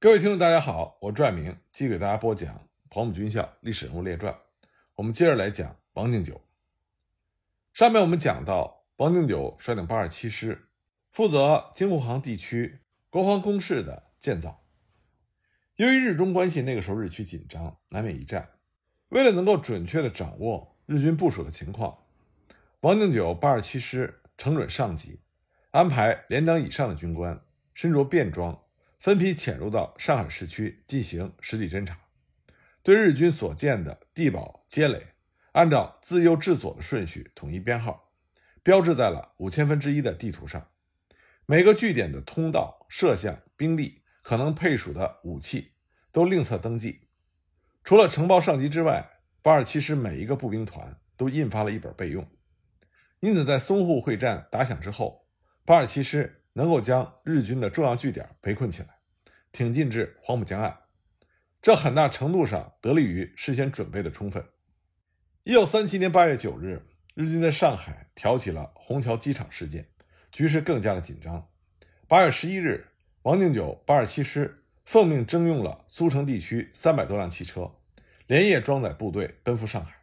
各位听众，大家好，我拽明继续给大家播讲《黄埔军校历史人物列传》。我们接着来讲王敬久。上面我们讲到，王敬久率领八二七师，负责京沪杭地区国防工事的建造。由于日中关系那个时候日趋紧张，难免一战。为了能够准确地掌握日军部署的情况，王敬久八二七师承准上级安排连长以上的军官身着便装。分批潜入到上海市区进行实地侦查，对日军所建的地堡、街垒，按照自右至左的顺序统一编号，标志在了五千分之一的地图上。每个据点的通道、摄像、兵力、可能配属的武器都另册登记。除了承包上级之外，八二七师每一个步兵团都印发了一本备用。因此，在淞沪会战打响之后，八二七师。能够将日军的重要据点围困起来，挺进至黄浦江岸，这很大程度上得力于事先准备的充分。一九三七年八月九日，日军在上海挑起了虹桥机场事件，局势更加的紧张。八月十一日，王敬久八二七师奉命征用了苏城地区三百多辆汽车，连夜装载部队奔赴上海。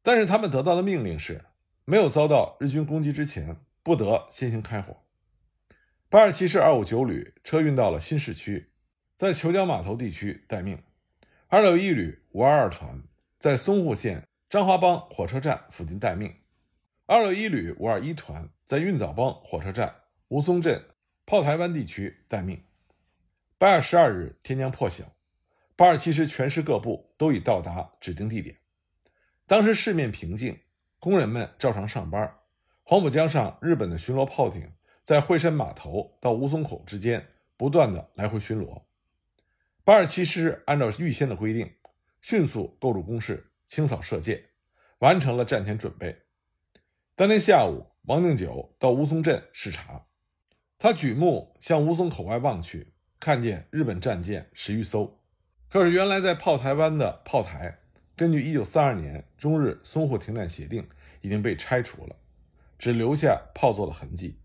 但是他们得到的命令是，没有遭到日军攻击之前，不得先行开火。八二七师二五九旅车运到了新市区，在虬江码头地区待命；二六一旅五二二团在淞沪线张华浜火车站附近待命；二六一旅五二一团在运枣浜火车站吴淞镇炮台湾地区待命。八月十二日，天将破晓，八二七师全师各部都已到达指定地点。当时市面平静，工人们照常上班。黄浦江上，日本的巡逻炮艇。在惠山码头到吴淞口之间不断的来回巡逻。八二七师按照预先的规定，迅速构筑工事，清扫射箭，完成了战前准备。当天下午，王敬久到吴淞镇视察，他举目向吴淞口外望去，看见日本战舰十余艘。可是原来在炮台湾的炮台，根据一九三二年中日淞沪停战协定，已经被拆除了，只留下炮座的痕迹。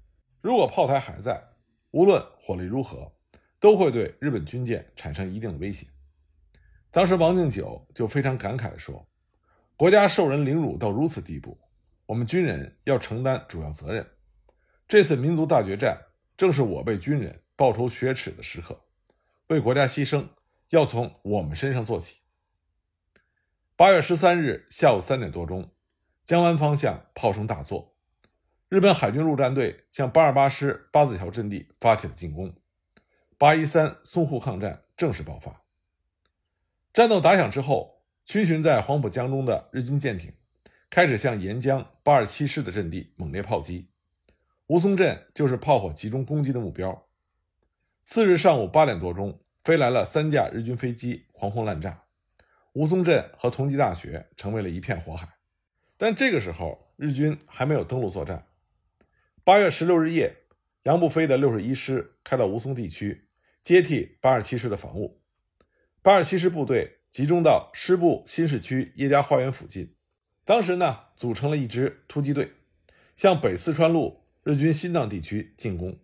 如果炮台还在，无论火力如何，都会对日本军舰产生一定的威胁。当时王敬久就非常感慨地说：“国家受人凌辱到如此地步，我们军人要承担主要责任。这次民族大决战，正是我辈军人报仇雪耻的时刻，为国家牺牲要从我们身上做起。”八月十三日下午三点多钟，江湾方向炮声大作。日本海军陆战队向八二八师八字桥阵地发起了进攻，八一三淞沪抗战正式爆发。战斗打响之后，逡巡在黄浦江中的日军舰艇开始向沿江八二七师的阵地猛烈炮击，吴淞镇就是炮火集中攻击的目标。次日上午八点多钟，飞来了三架日军飞机，狂轰滥炸，吴淞镇和同济大学成为了一片火海。但这个时候，日军还没有登陆作战。八月十六日夜，杨步飞的六十一师开到吴淞地区，接替八十七师的防务。八十七师部队集中到师部新市区叶家花园附近。当时呢，组成了一支突击队，向北四川路日军新藏地区进攻。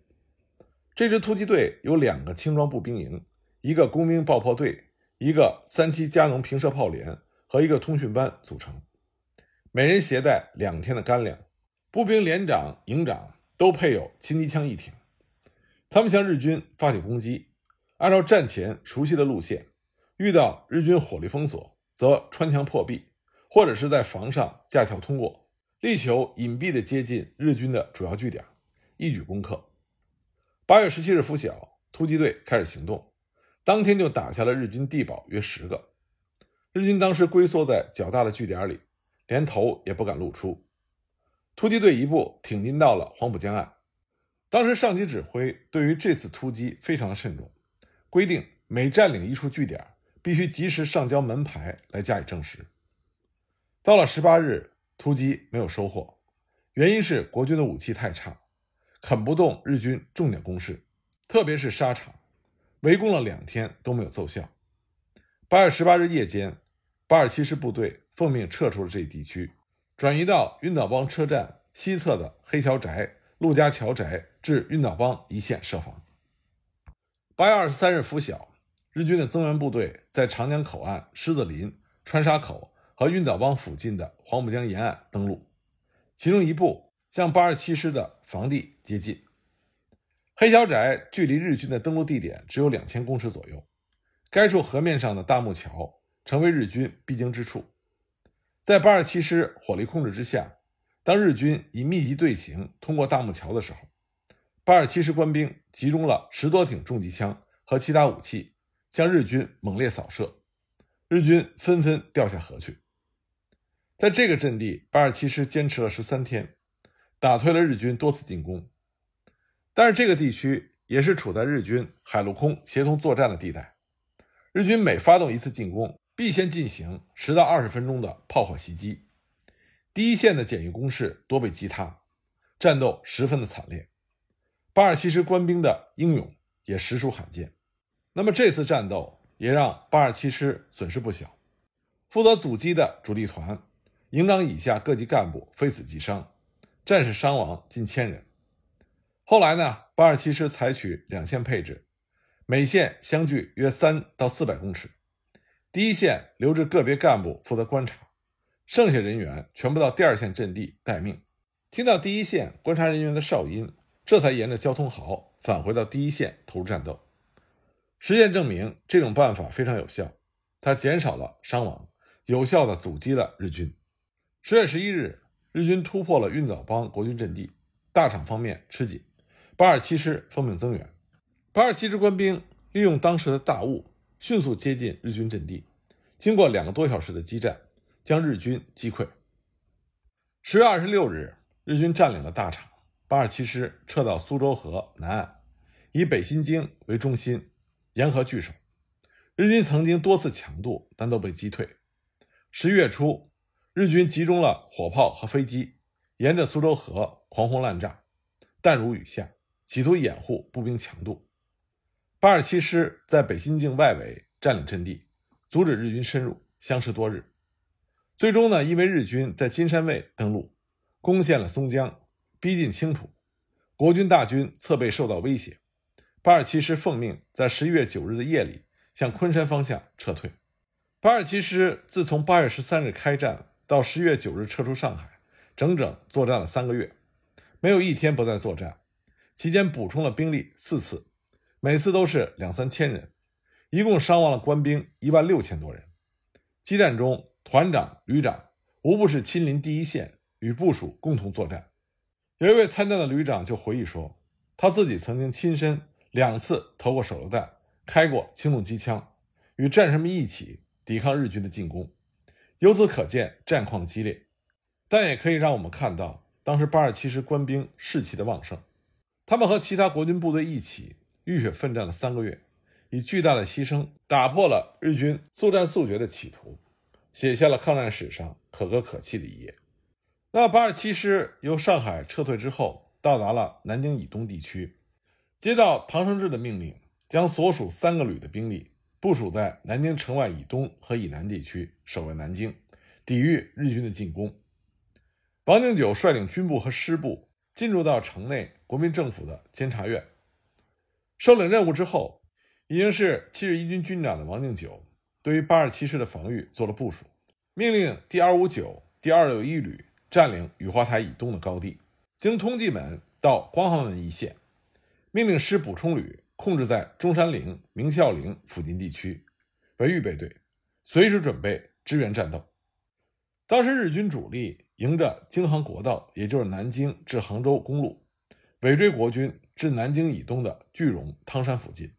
这支突击队由两个轻装步兵营、一个工兵爆破队、一个三七加农平射炮连和一个通讯班组成，每人携带两天的干粮。步兵连长、营长。都配有轻机枪一挺，他们向日军发起攻击，按照战前熟悉的路线，遇到日军火力封锁，则穿墙破壁，或者是在防上架桥通过，力求隐蔽地接近日军的主要据点，一举攻克。八月十七日拂晓，突击队开始行动，当天就打下了日军地堡约十个。日军当时龟缩在较大的据点里，连头也不敢露出。突击队一部挺进到了黄浦江岸。当时上级指挥对于这次突击非常慎重，规定每占领一处据点，必须及时上交门牌来加以证实。到了十八日，突击没有收获，原因是国军的武器太差，啃不动日军重点攻势，特别是沙场，围攻了两天都没有奏效。八月十八日夜间，八二七师部队奉命撤出了这一地区。转移到晕岛帮车站西侧的黑桥宅、陆家桥宅至晕岛帮一线设防。八月二十三日拂晓，日军的增援部队在长江口岸、狮子林、川沙口和晕岛帮附近的黄浦江沿岸登陆，其中一部向八十七师的防地接近。黑桥宅距离日军的登陆地点只有两千公尺左右，该处河面上的大木桥成为日军必经之处。在八二七师火力控制之下，当日军以密集队形通过大木桥的时候，八二七师官兵集中了十多挺重机枪和其他武器。向日军猛烈扫射，日军纷纷掉下河去。在这个阵地，八二七师坚持了十三天，打退了日军多次进攻。但是这个地区也是处在日军海陆空协同作战的地带，日军每发动一次进攻，必先进行十到二十分钟的炮火袭击。第一线的简易工事多被击塌，战斗十分的惨烈。八十七师官兵的英勇也实属罕见。那么这次战斗也让八二七师损失不小，负责阻击的主力团营长以下各级干部非死即伤，战士伤亡近千人。后来呢，八二七师采取两线配置，每线相距约三到四百公尺，第一线留置个别干部负责观察，剩下人员全部到第二线阵地待命。听到第一线观察人员的哨音，这才沿着交通壕返回到第一线投入战斗。实践证明，这种办法非常有效，它减少了伤亡，有效地阻击了日军。十月十一日，日军突破了晕岛帮国军阵地，大场方面吃紧，八二七师奉命增援。八二七师官兵利用当时的大雾，迅速接近日军阵地，经过两个多小时的激战，将日军击溃。十月二十六日，日军占领了大厂，八二七师撤到苏州河南岸，以北新泾为中心。沿河据守，日军曾经多次强渡，但都被击退。十一月初，日军集中了火炮和飞机，沿着苏州河狂轰滥炸，弹如雨下，企图掩护步兵强渡。八十七师在北新泾外围占领阵地，阻止日军深入，相持多日。最终呢，因为日军在金山卫登陆，攻陷了松江，逼近青浦，国军大军侧背受到威胁。八二七师奉命在十一月九日的夜里向昆山方向撤退。八二七师自从八月十三日开战到十一月九日撤出上海，整整作战了三个月，没有一天不在作战。期间补充了兵力四次，每次都是两三千人，一共伤亡了官兵一万六千多人。激战中，团长、旅长无不是亲临第一线与部属共同作战。有一位参战的旅长就回忆说，他自己曾经亲身。两次投过手榴弹，开过轻重机枪，与战士们一起抵抗日军的进攻。由此可见战况的激烈，但也可以让我们看到当时八十七师官兵士气的旺盛。他们和其他国军部队一起浴血奋战了三个月，以巨大的牺牲打破了日军速战速决的企图，写下了抗战史上可歌可泣的一页。那八十七师由上海撤退之后，到达了南京以东地区。接到唐生智的命令，将所属三个旅的兵力部署在南京城外以东和以南地区，守卫南京，抵御日军的进攻。王敬久率领军部和师部进入到城内国民政府的监察院，受领任务之后，已经是七十一军军长的王敬久，对于八十七师的防御做了部署，命令第二五九、第二六一旅占领雨花台以东的高地，经通济门到光华门一线。命令师补充旅控制在中山陵、明孝陵附近地区为预备队，随时准备支援战斗。当时日军主力迎着京杭国道，也就是南京至杭州公路，尾追国军至南京以东的句容、汤山附近。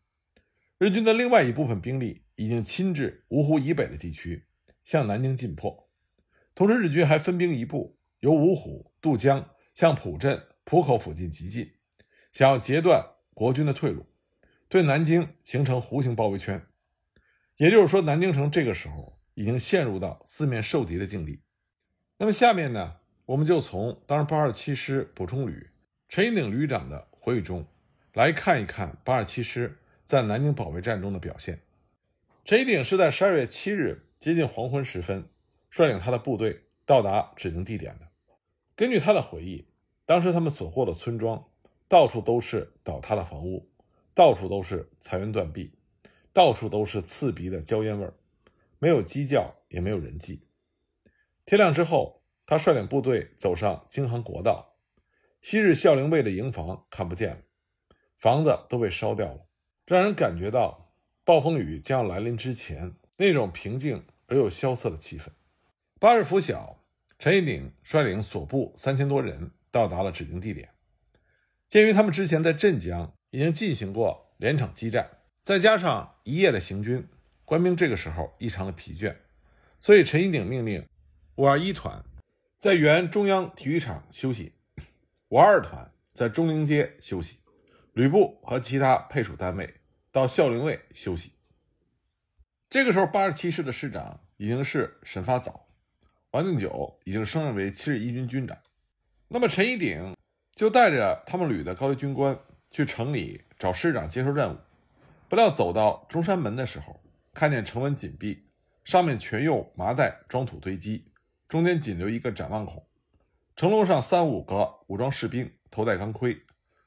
日军的另外一部分兵力已经亲至芜湖以北的地区，向南京进迫。同时，日军还分兵一部由芜湖渡江，向浦镇、浦口附近急进。想要截断国军的退路，对南京形成弧形包围圈。也就是说，南京城这个时候已经陷入到四面受敌的境地。那么下面呢，我们就从当时八二七师补充旅陈一鼎旅长的回忆中来看一看八二七师在南京保卫战中的表现。陈一鼎是在十二月七日接近黄昏时分，率领他的部队到达指定地点的。根据他的回忆，当时他们所过的村庄。到处都是倒塌的房屋，到处都是残垣断壁，到处都是刺鼻的焦烟味儿，没有鸡叫，也没有人迹。天亮之后，他率领部队走上京杭国道，昔日孝陵卫的营房看不见了，房子都被烧掉了，让人感觉到暴风雨将要来临之前那种平静而又萧瑟的气氛。八日拂晓，陈一鼎率领所部三千多人到达了指定地点。鉴于他们之前在镇江已经进行过连场激战，再加上一夜的行军，官兵这个时候异常的疲倦，所以陈一鼎命令五二一团在原中央体育场休息，五二团在中陵街休息，旅部和其他配属单位到孝陵卫休息。这个时候，八十七师的师长已经是沈发藻，王定久已经升任为七十一军军长，那么陈一鼎。就带着他们旅的高级军官去城里找师长接受任务，不料走到中山门的时候，看见城门紧闭，上面全用麻袋装土堆积，中间仅留一个展望孔。城楼上三五个武装士兵，头戴钢盔，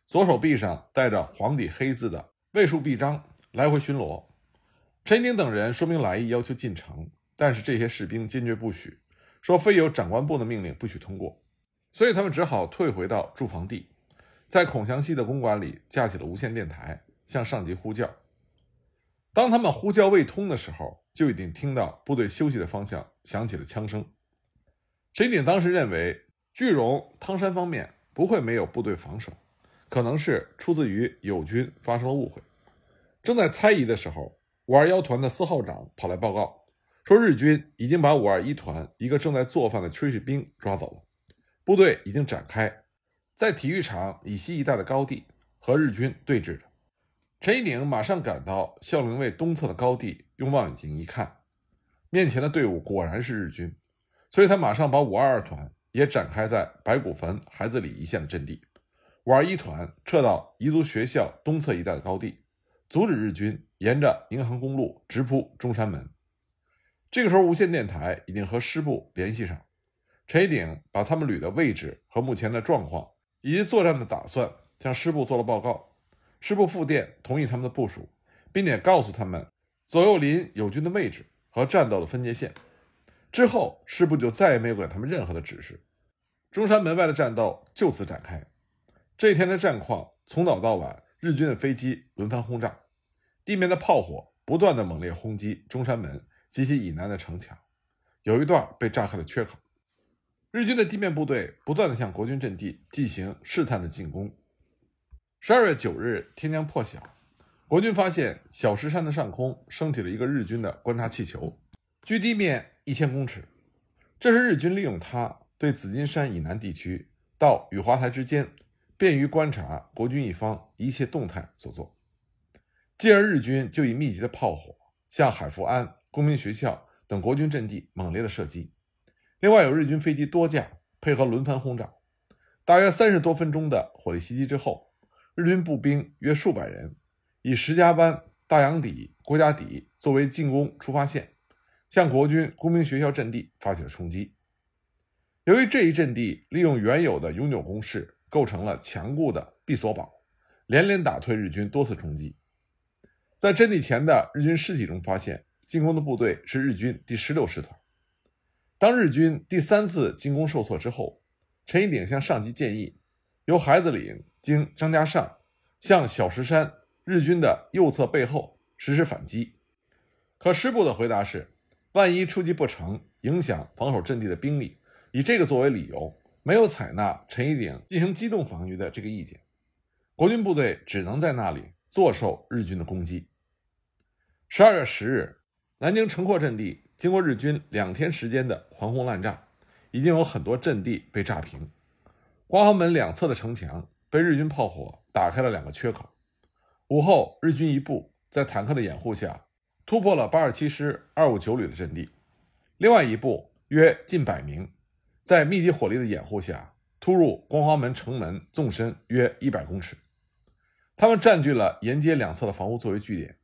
左手臂上带着黄底黑字的卫戍臂章，来回巡逻。陈鼎等人说明来意，要求进城，但是这些士兵坚决不许，说非有长官部的命令，不许通过。所以他们只好退回到驻防地，在孔祥熙的公馆里架起了无线电台，向上级呼叫。当他们呼叫未通的时候，就已经听到部队休息的方向响起了枪声。陈鼎当时认为，句容、汤山方面不会没有部队防守，可能是出自于友军发生了误会。正在猜疑的时候，五二幺团的司号长跑来报告，说日军已经把五二一团一个正在做饭的炊事兵抓走了。部队已经展开，在体育场以西一带的高地和日军对峙着。陈一鼎马上赶到孝陵卫东侧的高地，用望远镜一看，面前的队伍果然是日军，所以他马上把五二二团也展开在白骨坟、孩子里一线的阵地，五二一团撤到彝族学校东侧一带的高地，阻止日军沿着宁杭公路直扑中山门。这个时候，无线电台已经和师部联系上。陈一鼎把他们旅的位置和目前的状况以及作战的打算向师部做了报告，师部复电同意他们的部署，并且告诉他们左右邻友军的位置和战斗的分界线。之后，师部就再也没有给他们任何的指示。中山门外的战斗就此展开。这一天的战况从早到晚，日军的飞机轮番轰炸，地面的炮火不断的猛烈轰击中山门及其以南的城墙，有一段被炸开了缺口。日军的地面部队不断的向国军阵地进行试探的进攻。十二月九日，天将破晓，国军发现小石山的上空升起了一个日军的观察气球，距地面一千公尺。这是日军利用它对紫金山以南地区到雨花台之间，便于观察国军一方一切动态所做。继而，日军就以密集的炮火向海福安、公民学校等国军阵地猛烈的射击。另外有日军飞机多架配合轮番轰炸，大约三十多分钟的火力袭击之后，日军步兵约数百人以石家湾、大洋底、郭家底作为进攻出发线，向国军工兵学校阵地发起了冲击。由于这一阵地利用原有的永久工事构成了强固的闭锁堡，连连打退日军多次冲击。在阵地前的日军尸体中发现，进攻的部队是日军第十六师团。当日军第三次进攻受挫之后，陈一鼎向上级建议，由孩子岭经张家上向小石山日军的右侧背后实施反击。可师部的回答是，万一出击不成，影响防守阵地的兵力，以这个作为理由，没有采纳陈一鼎进行机动防御的这个意见。国军部队只能在那里坐受日军的攻击。十二月十日，南京城廓阵地。经过日军两天时间的狂轰滥炸，已经有很多阵地被炸平。光华门两侧的城墙被日军炮火打开了两个缺口。午后，日军一部在坦克的掩护下突破了八十七师二五九旅的阵地，另外一部约近百名在密集火力的掩护下突入光华门城门纵深约一百公尺。他们占据了沿街两侧的房屋作为据点，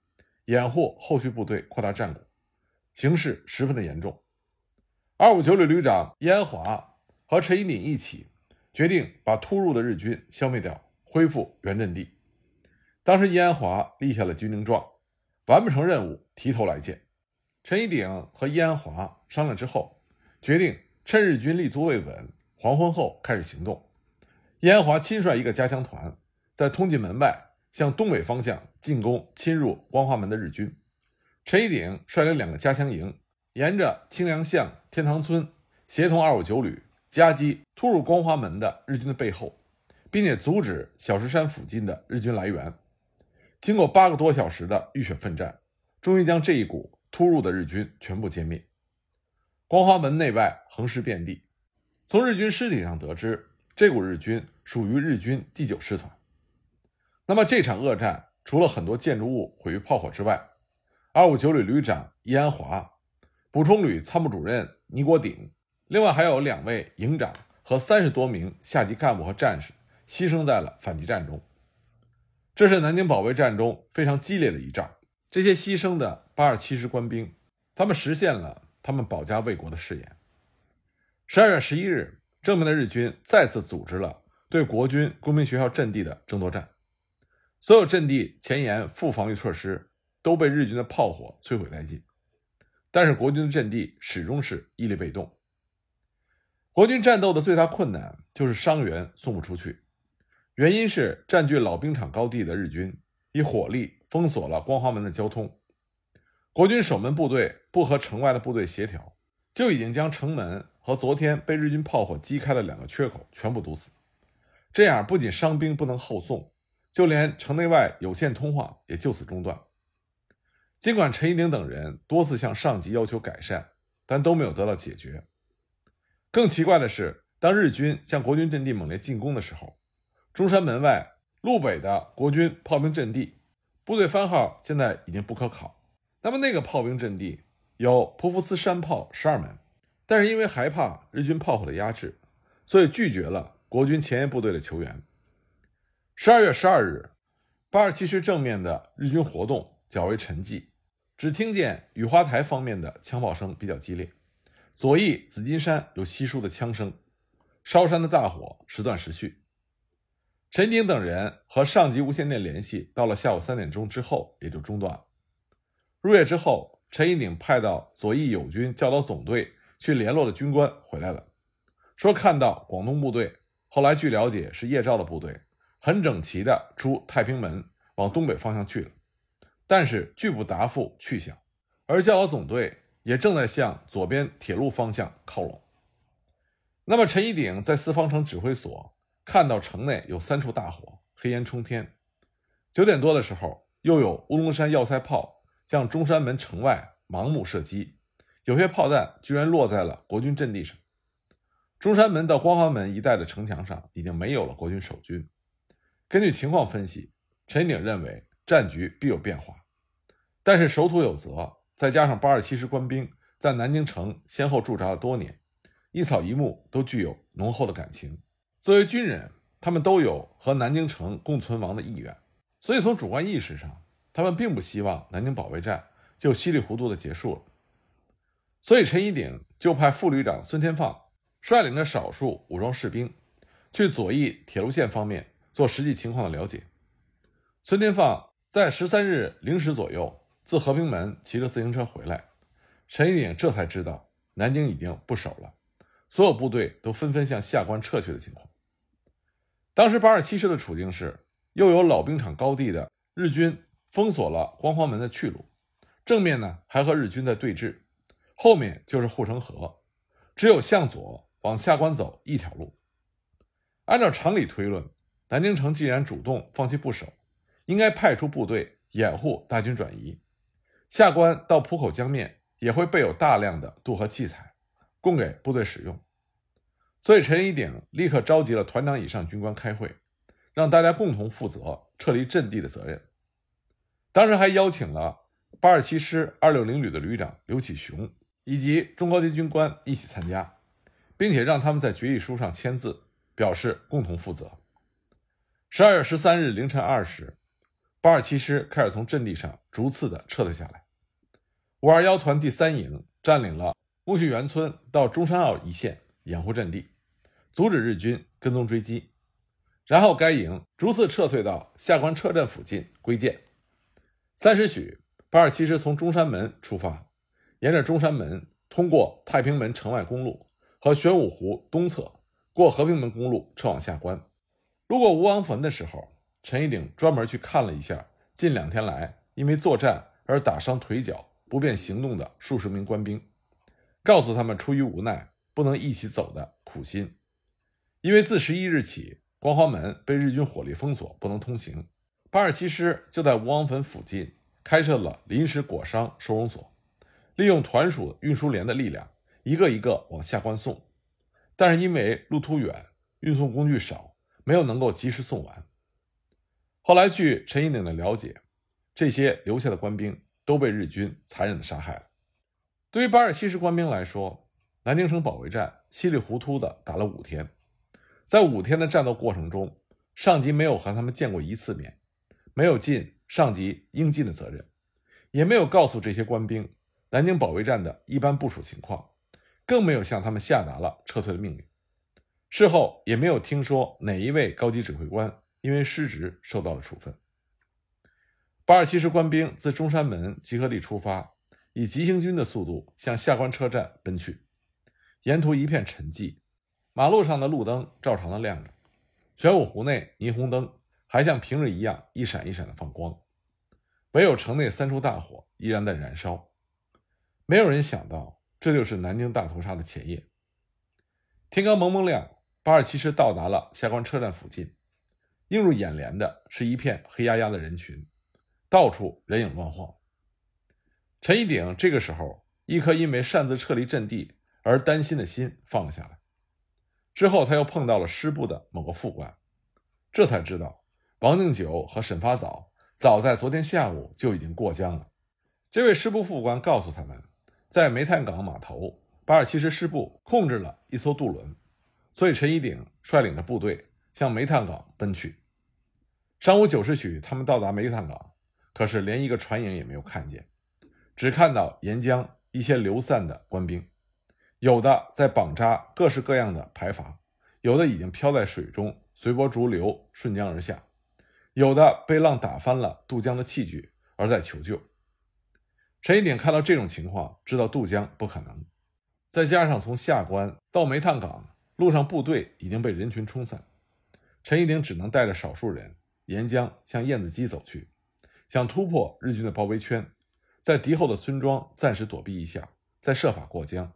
掩护后续部队扩大战果。形势十分的严重，二五九旅旅长易安华和陈一敏一起决定把突入的日军消灭掉，恢复原阵地。当时，易安华立下了军令状，完不成任务，提头来见。陈一鼎和叶安华商量之后，决定趁日军立足未稳，黄昏后开始行动。叶安华亲率一个加强团，在通济门外向东北方向进攻侵入光华门的日军。陈一鼎率领两个加强营，沿着清凉巷、天堂村，协同二五九旅夹击突入光华门的日军的背后，并且阻止小石山附近的日军来源。经过八个多小时的浴血奋战，终于将这一股突入的日军全部歼灭。光华门内外横尸遍地，从日军尸体上得知，这股日军属于日军第九师团。那么这场恶战，除了很多建筑物毁于炮火之外，二五九旅旅长易安华、补充旅参谋主任倪国鼎，另外还有两位营长和三十多名下级干部和战士牺牲在了反击战中。这是南京保卫战中非常激烈的一仗。这些牺牲的八二七师官兵，他们实现了他们保家卫国的誓言。十二月十一日，正面的日军再次组织了对国军工兵学校阵地的争夺战，所有阵地前沿副防御措施。都被日军的炮火摧毁殆尽，但是国军的阵地始终是屹立未动。国军战斗的最大困难就是伤员送不出去，原因是占据老兵场高地的日军以火力封锁了光华门的交通，国军守门部队不和城外的部队协调，就已经将城门和昨天被日军炮火击开的两个缺口全部堵死。这样不仅伤兵不能后送，就连城内外有线通话也就此中断。尽管陈一鼎等人多次向上级要求改善，但都没有得到解决。更奇怪的是，当日军向国军阵地猛烈进攻的时候，中山门外路北的国军炮兵阵地部队番号现在已经不可考。那么那个炮兵阵地有普福斯山炮十二门，但是因为害怕日军炮火的压制，所以拒绝了国军前沿部队的求援。十二月十二日，八二七师正面的日军活动较为沉寂。只听见雨花台方面的枪炮声比较激烈，左翼紫金山有稀疏的枪声，烧山的大火时断时续。陈鼎等人和上级无线电联系，到了下午三点钟之后也就中断了。入夜之后，陈一鼎派到左翼友军教导总队去联络的军官回来了，说看到广东部队，后来据了解是叶兆的部队，很整齐的出太平门往东北方向去了。但是拒不答复去向，而教导总队也正在向左边铁路方向靠拢。那么，陈一鼎在四方城指挥所看到城内有三处大火，黑烟冲天。九点多的时候，又有乌龙山要塞炮向中山门城外盲目射击，有些炮弹居然落在了国军阵地上。中山门到光华门一带的城墙上已经没有了国军守军。根据情况分析，陈鼎认为。战局必有变化，但是守土有责，再加上八二七师官兵在南京城先后驻扎了多年，一草一木都具有浓厚的感情。作为军人，他们都有和南京城共存亡的意愿，所以从主观意识上，他们并不希望南京保卫战就稀里糊涂的结束了。所以，陈一鼎就派副旅长孙天放率领着少数武装士兵，去左翼铁路线方面做实际情况的了解。孙天放。在十三日零时左右，自和平门骑着自行车回来，陈一鼎这才知道南京已经不守了，所有部队都纷纷向下关撤去的情况。当时八十七师的处境是，又有老兵场高地的日军封锁了光华门的去路，正面呢还和日军在对峙，后面就是护城河，只有向左往下关走一条路。按照常理推论，南京城既然主动放弃不守。应该派出部队掩护大军转移，下关到浦口江面也会备有大量的渡河器材，供给部队使用。所以陈一鼎立刻召集了团长以上军官开会，让大家共同负责撤离阵地的责任。当时还邀请了八二七师二六零旅的旅长刘启雄以及中高级军官一起参加，并且让他们在决议书上签字，表示共同负责。十二月十三日凌晨二时。八二七师开始从阵地上逐次的撤退下来，五二幺团第三营占领了木樨园村到中山坳一线掩护阵地，阻止日军跟踪追击。然后该营逐次撤退到下关车站附近归建。三时许，八十七师从中山门出发，沿着中山门，通过太平门城外公路和玄武湖东侧，过和平门公路撤往下关。路过吴王坟的时候，陈一鼎专门去看了一下近两天来因为作战而打伤腿脚、不便行动的数十名官兵，告诉他们出于无奈不能一起走的苦心。因为自十一日起，光华门被日军火力封锁，不能通行。八二七师就在吴王坟附近开设了临时果商收容所，利用团属运输连的力量，一个一个往下关送。但是因为路途远，运送工具少，没有能够及时送完。后来据陈一鼎的了解，这些留下的官兵都被日军残忍的杀害了。对于八二七师官兵来说，南京城保卫战稀里糊涂的打了五天，在五天的战斗过程中，上级没有和他们见过一次面。没有尽上级应尽的责任，也没有告诉这些官兵南京保卫战的一般部署情况，更没有向他们下达了撤退的命令。事后也没有听说哪一位高级指挥官因为失职受到了处分。八二七师官兵自中山门集合地出发，以急行军的速度向下关车站奔去。沿途一片沉寂，马路上的路灯照常的亮着，玄武湖内霓虹灯。还像平日一样一闪一闪的放光，唯有城内三处大火依然在燃烧。没有人想到，这就是南京大屠杀的前夜。天刚蒙蒙亮，八二七师到达了下关车站附近，映入眼帘的是一片黑压压的人群，到处人影乱晃。陈一鼎这个时候，一颗因为擅自撤离阵地而担心的心放了下来。之后，他又碰到了师部的某个副官，这才知道。王定久和沈发早早在昨天下午就已经过江了。这位师部副官告诉他们，在煤炭港码头，八二七师师部控制了一艘渡轮，所以陈一鼎率领着部队向煤炭港奔去。上午九时许，他们到达煤炭港，可是连一个船影也没有看见，只看到沿江一些流散的官兵，有的在绑扎各式各样的排筏，有的已经漂在水中，随波逐流，顺江而下。有的被浪打翻了渡江的器具，而在求救。陈一鼎看到这种情况，知道渡江不可能。再加上从下关到煤炭港路上部队已经被人群冲散，陈一鼎只能带着少数人沿江向燕子矶走去，想突破日军的包围圈，在敌后的村庄暂时躲避一下，再设法过江。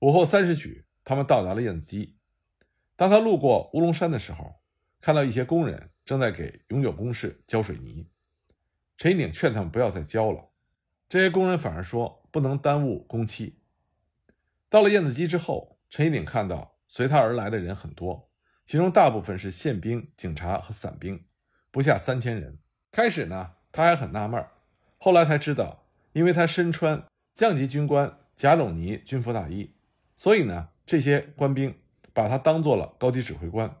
午后三时许，他们到达了燕子矶。当他路过乌龙山的时候，看到一些工人。正在给永久工事浇水泥，陈一鼎劝他们不要再浇了。这些工人反而说不能耽误工期。到了燕子矶之后，陈一鼎看到随他而来的人很多，其中大部分是宪兵、警察和散兵，不下三千人。开始呢，他还很纳闷后来才知道，因为他身穿降级军官贾陇尼军服大衣，所以呢，这些官兵把他当做了高级指挥官，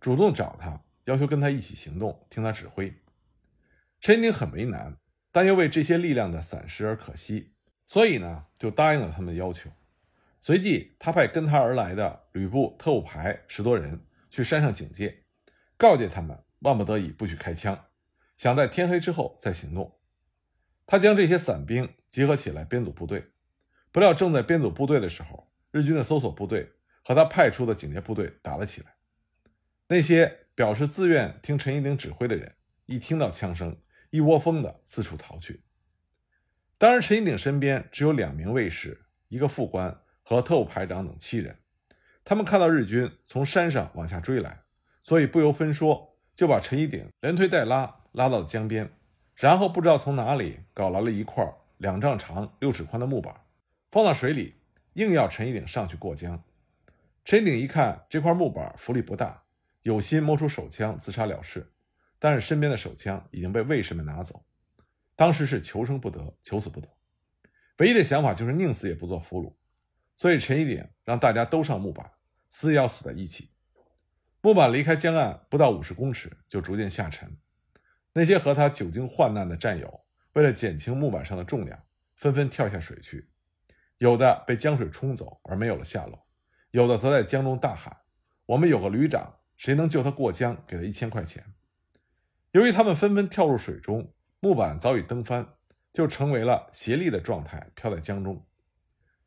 主动找他。要求跟他一起行动，听他指挥。陈一鼎很为难，但又为这些力量的散失而可惜，所以呢，就答应了他们的要求。随即，他派跟他而来的吕布特务排十多人去山上警戒，告诫他们万不得已不许开枪，想在天黑之后再行动。他将这些散兵集合起来编组部队，不料正在编组部队的时候，日军的搜索部队和他派出的警戒部队打了起来，那些。表示自愿听陈一鼎指挥的人，一听到枪声，一窝蜂的四处逃去。当然，陈一鼎身边只有两名卫士、一个副官和特务排长等七人。他们看到日军从山上往下追来，所以不由分说就把陈一鼎连推带拉拉到了江边，然后不知道从哪里搞来了一块两丈长、六尺宽的木板，放到水里，硬要陈一鼎上去过江。陈一鼎一看这块木板浮力不大。有心摸出手枪自杀了事，但是身边的手枪已经被卫士们拿走。当时是求生不得，求死不得，唯一的想法就是宁死也不做俘虏。所以陈一鼎让大家都上木板，死也要死在一起。木板离开江岸不到五十公尺，就逐渐下沉。那些和他久经患难的战友，为了减轻木板上的重量，纷纷跳下水去。有的被江水冲走而没有了下落，有的则在江中大喊：“我们有个旅长。”谁能救他过江，给他一千块钱。由于他们纷纷跳入水中，木板早已蹬翻，就成为了斜立的状态，漂在江中。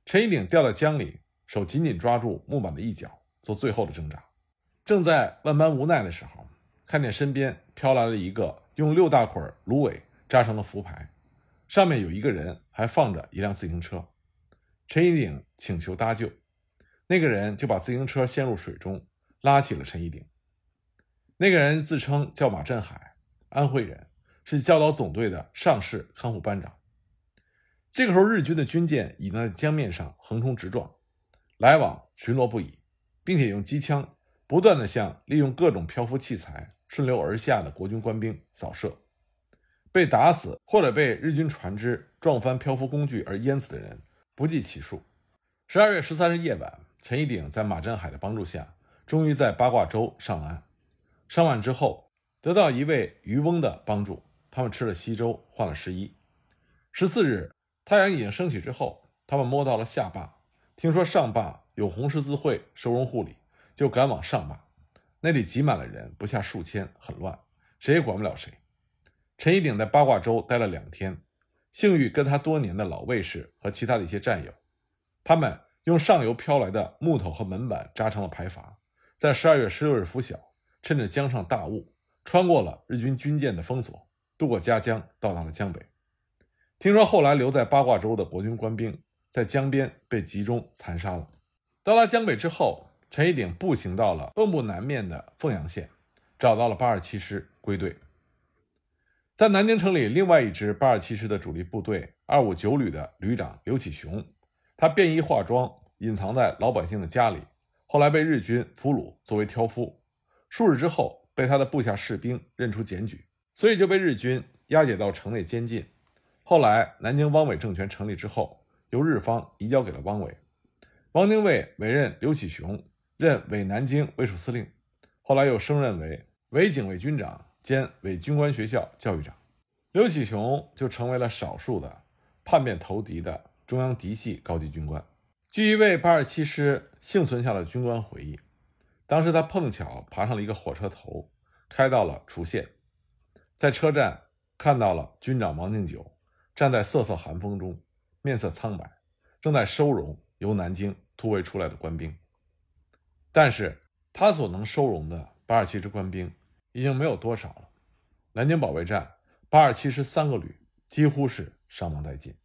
陈一鼎掉在江里，手紧紧抓住木板的一角，做最后的挣扎。正在万般无奈的时候，看见身边飘来了一个用六大捆芦苇扎成的浮牌，上面有一个人，还放着一辆自行车。陈一鼎请求搭救，那个人就把自行车陷入水中，拉起了陈一鼎。那个人自称叫马振海，安徽人，是教导总队的上士看护班长。这个时候，日军的军舰已经在江面上横冲直撞，来往巡逻不已，并且用机枪不断的向利用各种漂浮器材顺流而下的国军官兵扫射。被打死或者被日军船只撞翻漂浮工具而淹死的人不计其数。十二月十三日夜晚，陈一鼎在马振海的帮助下，终于在八卦洲上岸。上岸之后，得到一位渔翁的帮助，他们吃了稀粥，换了湿衣。十四日，太阳已经升起之后，他们摸到了下坝，听说上坝有红十字会收容护理，就赶往上坝。那里挤满了人，不下数千，很乱，谁也管不了谁。陈一鼎在八卦洲待了两天，幸遇跟他多年的老卫士和其他的一些战友，他们用上游飘来的木头和门板扎成了排筏，在十二月十六日拂晓。趁着江上大雾，穿过了日军军舰的封锁，渡过夹江，到达了江北。听说后来留在八卦洲的国军官兵在江边被集中残杀了。到达江北之后，陈一鼎步行到了蚌埠南面的凤阳县，找到了八二七师归队。在南京城里，另外一支八二七师的主力部队二五九旅的旅长刘启雄，他便衣化妆，隐藏在老百姓的家里，后来被日军俘虏作为挑夫。数日之后，被他的部下士兵认出检举，所以就被日军押解到城内监禁。后来，南京汪伪政权成立之后，由日方移交给了汪伪。汪精卫委任刘启雄任伪南京卫戍司令，后来又升任为伪警卫军长兼伪军官学校教育长。刘启雄就成为了少数的叛变投敌的中央嫡系高级军官。据一位八二七师幸存下的军官回忆。当时他碰巧爬上了一个火车头，开到了滁县，在车站看到了军长王敬久站在瑟瑟寒风中，面色苍白，正在收容由南京突围出来的官兵。但是他所能收容的八二七支官兵已经没有多少了。南京保卫战，八二七师三个旅几乎是伤亡殆尽。